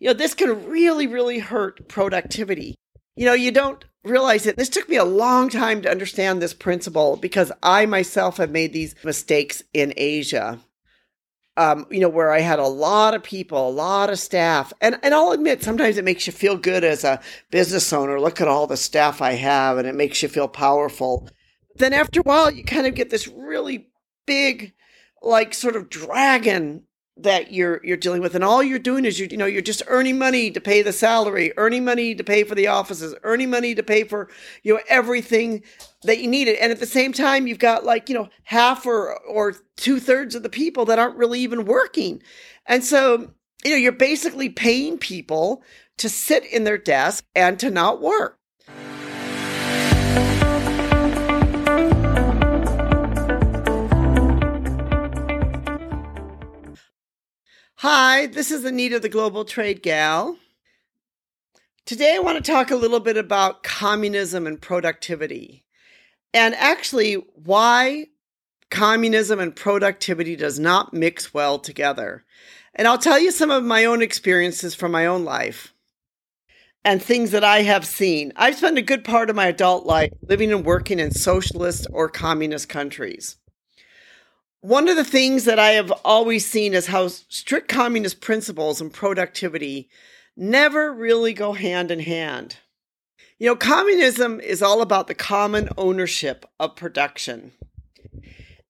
You know, this can really, really hurt productivity. You know, you don't realize it. This took me a long time to understand this principle because I myself have made these mistakes in Asia. Um, you know, where I had a lot of people, a lot of staff. And, and I'll admit, sometimes it makes you feel good as a business owner. Look at all the staff I have, and it makes you feel powerful. Then after a while, you kind of get this really big, like sort of dragon that you're you're dealing with. And all you're doing is you you know you're just earning money to pay the salary earning money to pay for the offices earning money to pay for you know everything that you needed. And at the same time you've got like you know half or or two-thirds of the people that aren't really even working. And so you know you're basically paying people to sit in their desk and to not work Hi, this is Anita, the Global Trade Gal. Today, I want to talk a little bit about communism and productivity, and actually, why communism and productivity does not mix well together. And I'll tell you some of my own experiences from my own life and things that I have seen. I've spent a good part of my adult life living and working in socialist or communist countries one of the things that I have always seen is how strict communist principles and productivity never really go hand in hand. You know, communism is all about the common ownership of production.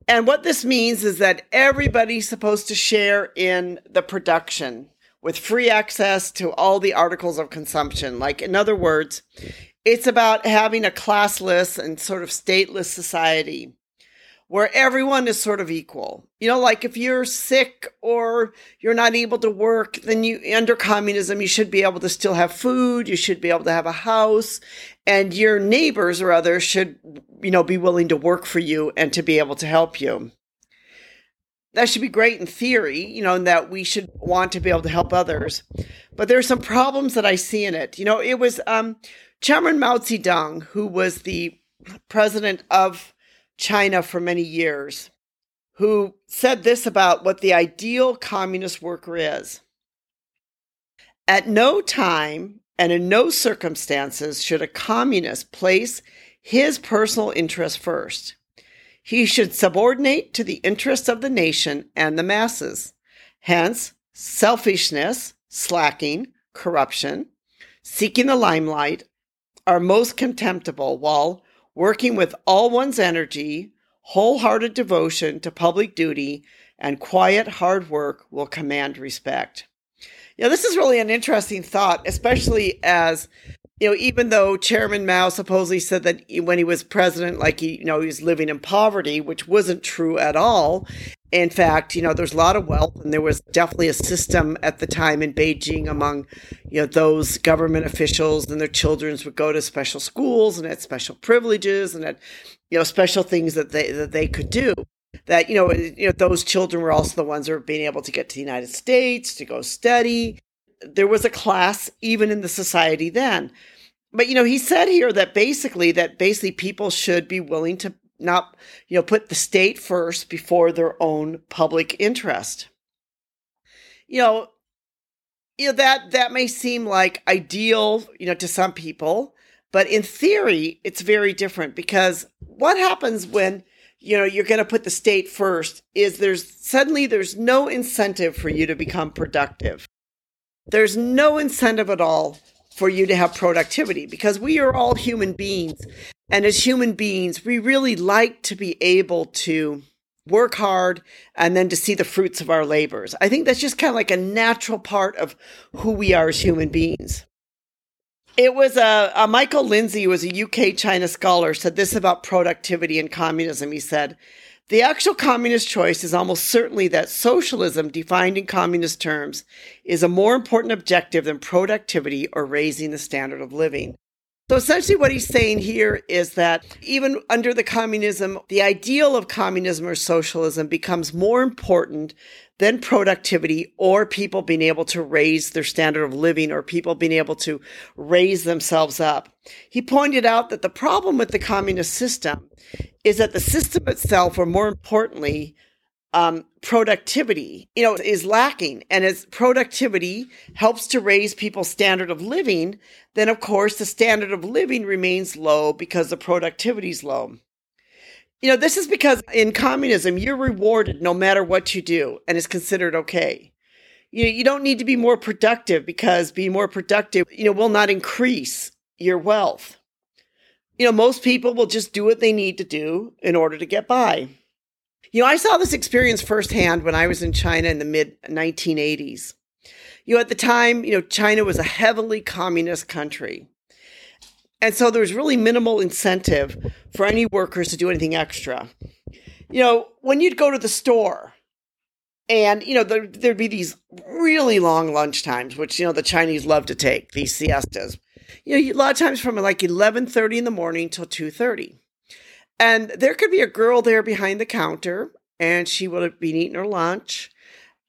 And what this means is that everybody's supposed to share in the production with free access to all the articles of consumption. Like, in other words, it's about having a classless and sort of stateless society where everyone is sort of equal. You know, like if you're sick or you're not able to work, then you, under communism, you should be able to still have food, you should be able to have a house, and your neighbors or others should, you know, be willing to work for you and to be able to help you. That should be great in theory, you know, and that we should want to be able to help others. But there are some problems that I see in it. You know, it was um, Chairman Mao Zedong, who was the president of China for many years, who said this about what the ideal communist worker is. At no time and in no circumstances should a communist place his personal interest first. He should subordinate to the interests of the nation and the masses. Hence, selfishness, slacking, corruption, seeking the limelight are most contemptible, while working with all one's energy, wholehearted devotion to public duty, and quiet hard work will command respect. Know, this is really an interesting thought, especially as you know, even though Chairman Mao supposedly said that when he was president, like he, you know, he was living in poverty, which wasn't true at all. In fact, you know, there's a lot of wealth, and there was definitely a system at the time in Beijing among, you know, those government officials and their children would go to special schools and had special privileges and had, you know, special things that they that they could do. That you know, you know, those children were also the ones who were being able to get to the United States to go study there was a class even in the society then. But you know, he said here that basically that basically people should be willing to not, you know, put the state first before their own public interest. You know, you know that that may seem like ideal, you know, to some people, but in theory, it's very different because what happens when you know you're going to put the state first is there's suddenly there's no incentive for you to become productive there's no incentive at all for you to have productivity because we are all human beings. And as human beings, we really like to be able to work hard and then to see the fruits of our labors. I think that's just kind of like a natural part of who we are as human beings. It was a, a Michael Lindsay, who was a UK China scholar, said this about productivity and communism. He said, the actual communist choice is almost certainly that socialism, defined in communist terms, is a more important objective than productivity or raising the standard of living. So essentially, what he's saying here is that even under the communism, the ideal of communism or socialism becomes more important than productivity or people being able to raise their standard of living or people being able to raise themselves up. He pointed out that the problem with the communist system is that the system itself, or more importantly, um, productivity, you know, is lacking. And as productivity helps to raise people's standard of living, then of course the standard of living remains low because the productivity is low. You know, this is because in communism, you're rewarded no matter what you do and is considered okay. You know, you don't need to be more productive because being more productive, you know, will not increase your wealth. You know, most people will just do what they need to do in order to get by. You know, I saw this experience firsthand when I was in China in the mid 1980s. You know, at the time, you know, China was a heavily communist country. And so there was really minimal incentive for any workers to do anything extra. You know, when you'd go to the store, and you know there, there'd be these really long lunch times which you know the chinese love to take these siestas you know a lot of times from like 11.30 in the morning till 2.30 and there could be a girl there behind the counter, and she would have been eating her lunch.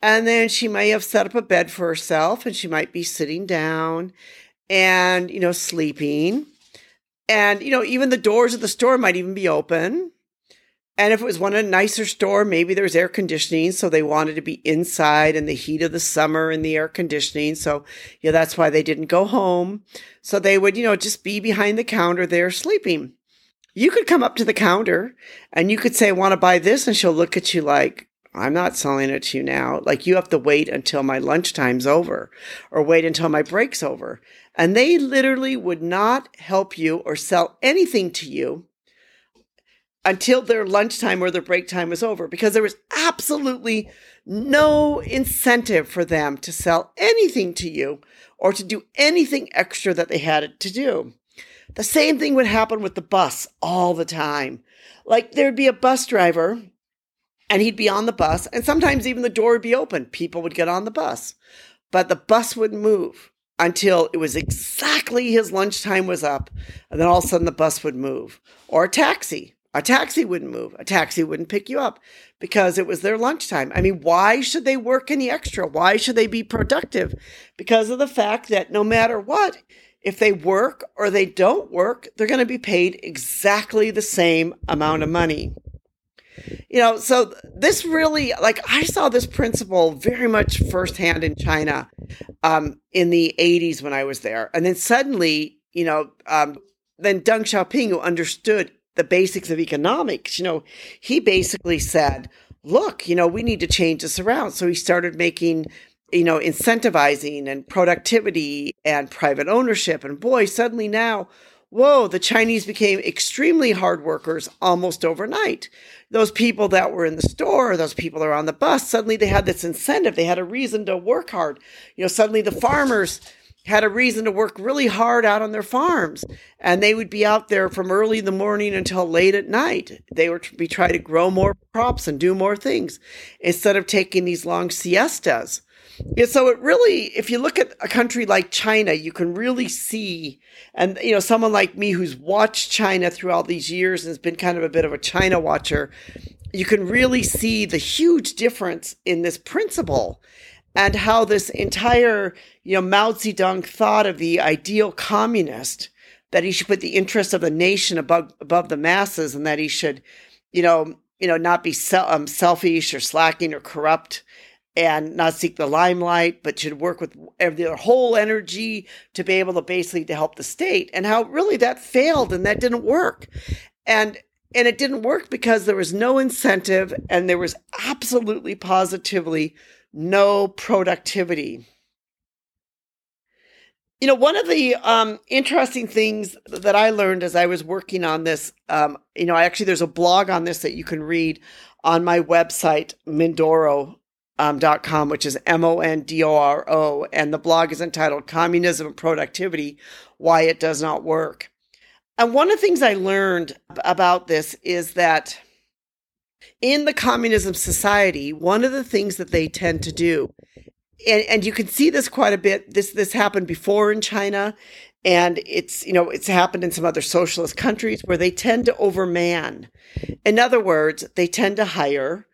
And then she may have set up a bed for herself, and she might be sitting down and, you know, sleeping. And, you know, even the doors of the store might even be open. And if it was one of a nicer store, maybe there was air conditioning, so they wanted to be inside in the heat of the summer in the air conditioning. So, yeah, that's why they didn't go home. So they would, you know, just be behind the counter there sleeping. You could come up to the counter and you could say, I want to buy this. And she'll look at you like, I'm not selling it to you now. Like you have to wait until my lunchtime's over or wait until my break's over. And they literally would not help you or sell anything to you until their lunchtime or their break time was over because there was absolutely no incentive for them to sell anything to you or to do anything extra that they had to do. The same thing would happen with the bus all the time. Like there'd be a bus driver and he'd be on the bus, and sometimes even the door would be open. People would get on the bus, but the bus wouldn't move until it was exactly his lunchtime was up, and then all of a sudden the bus would move. Or a taxi. A taxi wouldn't move. A taxi wouldn't pick you up because it was their lunchtime. I mean, why should they work any extra? Why should they be productive? Because of the fact that no matter what, if they work or they don't work, they're going to be paid exactly the same amount of money. You know, so this really, like, I saw this principle very much firsthand in China um, in the 80s when I was there. And then suddenly, you know, um, then Deng Xiaoping, who understood the basics of economics, you know, he basically said, look, you know, we need to change this around. So he started making you know, incentivizing and productivity and private ownership. And boy, suddenly now, whoa, the Chinese became extremely hard workers almost overnight. Those people that were in the store, those people that were on the bus, suddenly they had this incentive. They had a reason to work hard. You know, suddenly the farmers had a reason to work really hard out on their farms and they would be out there from early in the morning until late at night they would be trying to grow more crops and do more things instead of taking these long siestas yeah, so it really, if you look at a country like China, you can really see, and you know, someone like me who's watched China through all these years and has been kind of a bit of a China watcher, you can really see the huge difference in this principle and how this entire, you know, Mao Zedong thought of the ideal communist that he should put the interests of the nation above above the masses and that he should, you know, you know, not be se- um, selfish or slacking or corrupt and not seek the limelight, but should work with their whole energy to be able to basically to help the state. And how really that failed and that didn't work. And and it didn't work because there was no incentive and there was absolutely positively no productivity. You know, one of the um, interesting things that I learned as I was working on this, um, you know, actually there's a blog on this that you can read on my website, Mondoro um, dot com, which is M O N D O R O, and the blog is entitled "Communism and Productivity: Why It Does Not Work." And one of the things I learned about this is that in the communism society, one of the things that they tend to do, and, and you can see this quite a bit. This this happened before in China, and it's you know it's happened in some other socialist countries where they tend to overman. In other words, they tend to hire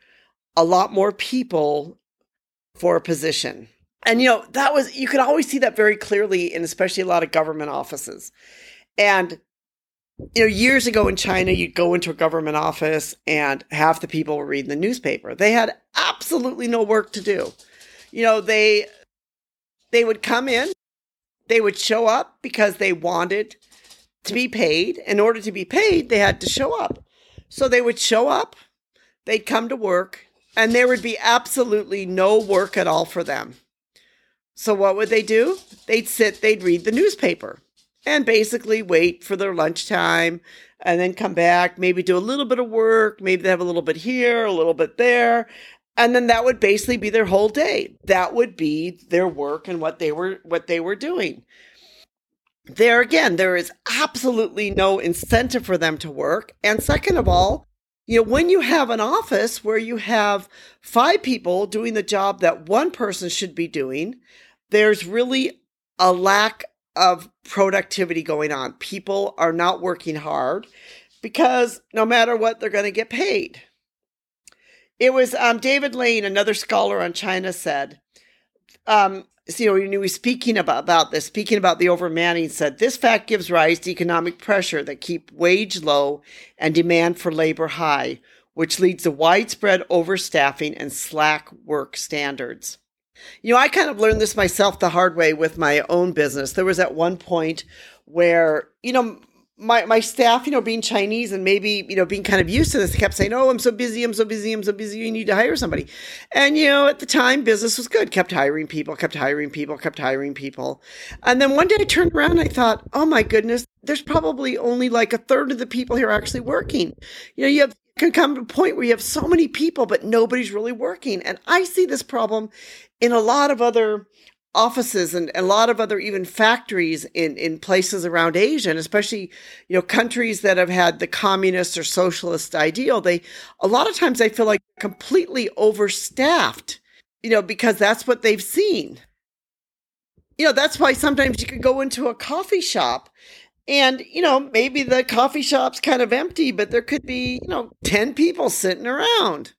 a lot more people for a position. And, you know, that was, you could always see that very clearly in especially a lot of government offices. And you know, years ago in China, you'd go into a government office and half the people were reading the newspaper. They had absolutely no work to do. You know, they they would come in, they would show up because they wanted to be paid. In order to be paid, they had to show up. So they would show up, they'd come to work, and there would be absolutely no work at all for them. So what would they do? They'd sit, they'd read the newspaper and basically wait for their lunchtime and then come back, maybe do a little bit of work, maybe they have a little bit here, a little bit there. And then that would basically be their whole day. That would be their work and what they were what they were doing. There again, there is absolutely no incentive for them to work. And second of all, you know, when you have an office where you have five people doing the job that one person should be doing, there's really a lack of productivity going on. People are not working hard because no matter what, they're going to get paid. It was um, David Lane, another scholar on China, said, um, you know, when he was speaking about, about this, speaking about the overmanning, said this fact gives rise to economic pressure that keep wage low and demand for labor high, which leads to widespread overstaffing and slack work standards. You know, I kind of learned this myself the hard way with my own business. There was at one point where, you know, my, my staff, you know, being Chinese and maybe, you know, being kind of used to this, kept saying, Oh, I'm so busy. I'm so busy. I'm so busy. You need to hire somebody. And, you know, at the time, business was good, kept hiring people, kept hiring people, kept hiring people. And then one day I turned around and I thought, Oh my goodness, there's probably only like a third of the people here actually working. You know, you have can come to a point where you have so many people, but nobody's really working. And I see this problem in a lot of other offices and a lot of other even factories in, in places around Asia, and especially, you know, countries that have had the communist or socialist ideal, they a lot of times I feel like completely overstaffed, you know, because that's what they've seen. You know, that's why sometimes you could go into a coffee shop and, you know, maybe the coffee shop's kind of empty, but there could be, you know, 10 people sitting around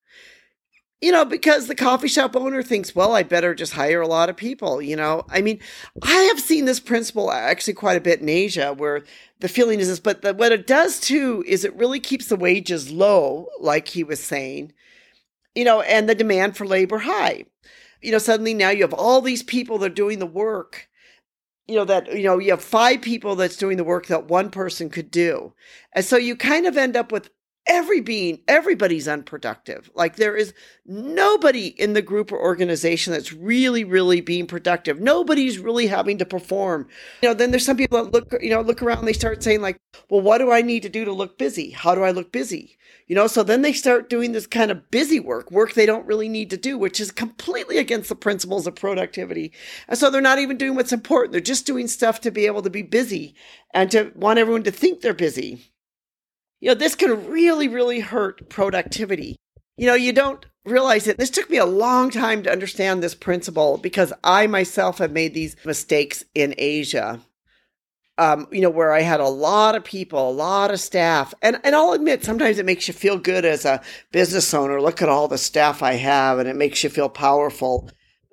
you know, because the coffee shop owner thinks, well, I better just hire a lot of people, you know. I mean, I have seen this principle actually quite a bit in Asia where the feeling is this, but the, what it does too is it really keeps the wages low, like he was saying, you know, and the demand for labor high. You know, suddenly now you have all these people that are doing the work you know that you know you have five people that's doing the work that one person could do and so you kind of end up with every being, everybody's unproductive. Like there is nobody in the group or organization that's really, really being productive. Nobody's really having to perform. You know, then there's some people that look, you know, look around they start saying like, well, what do I need to do to look busy? How do I look busy? You know, so then they start doing this kind of busy work, work they don't really need to do, which is completely against the principles of productivity. And so they're not even doing what's important. They're just doing stuff to be able to be busy and to want everyone to think they're busy you know, this can really, really hurt productivity. You know, you don't realize it. This took me a long time to understand this principle because I myself have made these mistakes in Asia. Um, you know, where I had a lot of people, a lot of staff. And, and I'll admit, sometimes it makes you feel good as a business owner. Look at all the staff I have, and it makes you feel powerful.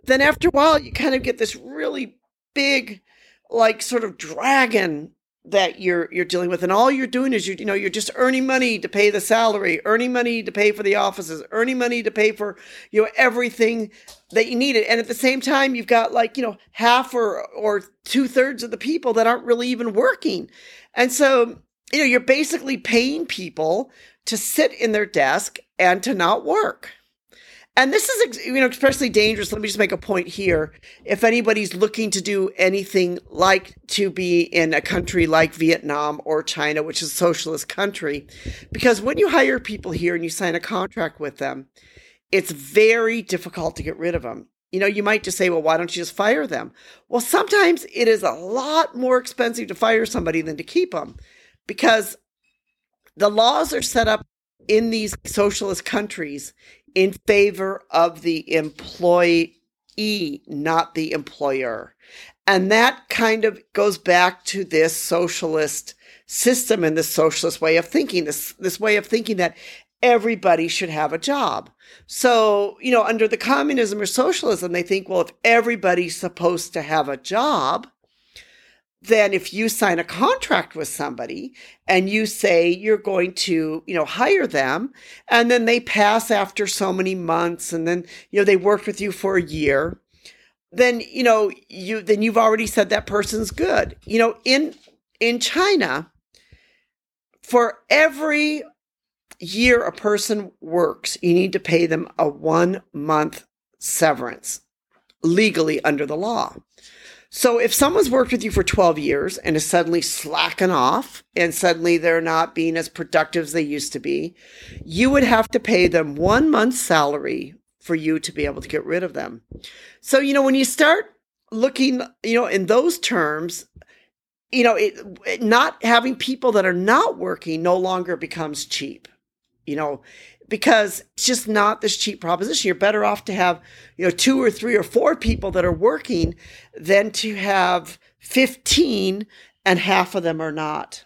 Then after a while, you kind of get this really big, like sort of dragon that you're you're dealing with. And all you're doing is you you know you're just earning money to pay the salary earning money to pay for the offices earning money to pay for you know everything that you needed. And at the same time you've got like you know half or or two-thirds of the people that aren't really even working. And so you know you're basically paying people to sit in their desk and to not work and this is, you know, especially dangerous. Let me just make a point here. If anybody's looking to do anything like to be in a country like Vietnam or China, which is a socialist country, because when you hire people here and you sign a contract with them, it's very difficult to get rid of them. You know, you might just say, well, why don't you just fire them? Well, sometimes it is a lot more expensive to fire somebody than to keep them because the laws are set up in these socialist countries in favor of the employee, not the employer. And that kind of goes back to this socialist system and this socialist way of thinking, this, this way of thinking that everybody should have a job. So, you know, under the communism or socialism, they think, well, if everybody's supposed to have a job, then if you sign a contract with somebody and you say you're going to, you know, hire them and then they pass after so many months and then, you know, they worked with you for a year, then, you know, you then you've already said that person's good. You know, in in China, for every year a person works, you need to pay them a 1 month severance legally under the law. So if someone's worked with you for 12 years and is suddenly slacking off and suddenly they're not being as productive as they used to be, you would have to pay them one month's salary for you to be able to get rid of them. So, you know, when you start looking, you know, in those terms, you know, it, it not having people that are not working no longer becomes cheap. You know, because it's just not this cheap proposition. You're better off to have, you know, two or three or four people that are working than to have 15 and half of them are not.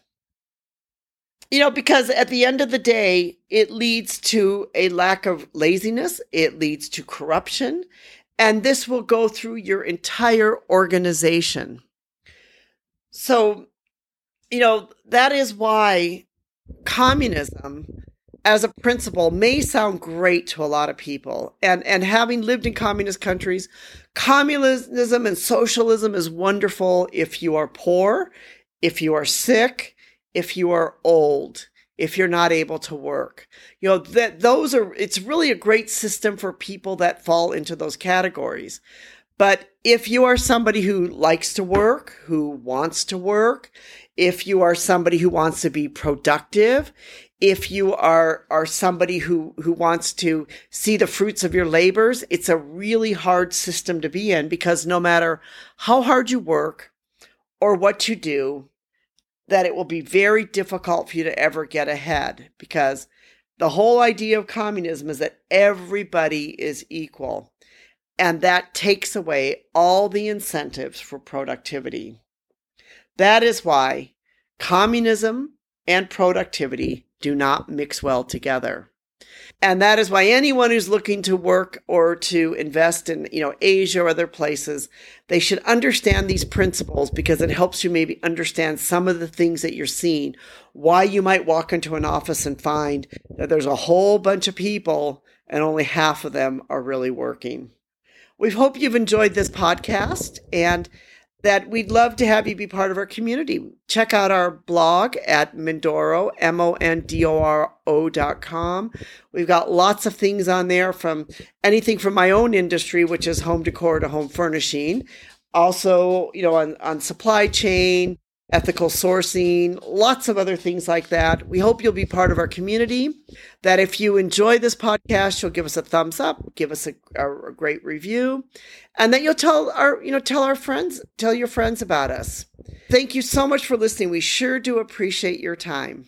You know, because at the end of the day, it leads to a lack of laziness, it leads to corruption, and this will go through your entire organization. So, you know, that is why communism as a principle may sound great to a lot of people. And and having lived in communist countries, communism and socialism is wonderful if you are poor, if you are sick, if you are old, if you're not able to work. You know, that those are it's really a great system for people that fall into those categories. But if you are somebody who likes to work, who wants to work, if you are somebody who wants to be productive, if you are are somebody who who wants to see the fruits of your labors it's a really hard system to be in because no matter how hard you work or what you do that it will be very difficult for you to ever get ahead because the whole idea of communism is that everybody is equal and that takes away all the incentives for productivity that is why communism and productivity do not mix well together. And that is why anyone who's looking to work or to invest in, you know, Asia or other places, they should understand these principles because it helps you maybe understand some of the things that you're seeing. Why you might walk into an office and find that there's a whole bunch of people and only half of them are really working. We hope you've enjoyed this podcast and that we'd love to have you be part of our community. Check out our blog at Mondoro, M-O-N-D-O-R-O dot com. We've got lots of things on there from anything from my own industry, which is home decor to home furnishing. Also, you know, on, on supply chain, ethical sourcing, lots of other things like that. We hope you'll be part of our community. That if you enjoy this podcast, you'll give us a thumbs up, give us a, a, great review, and that you'll tell our, you know, tell our friends, tell your friends about us. Thank you so much for listening. We sure do appreciate your time.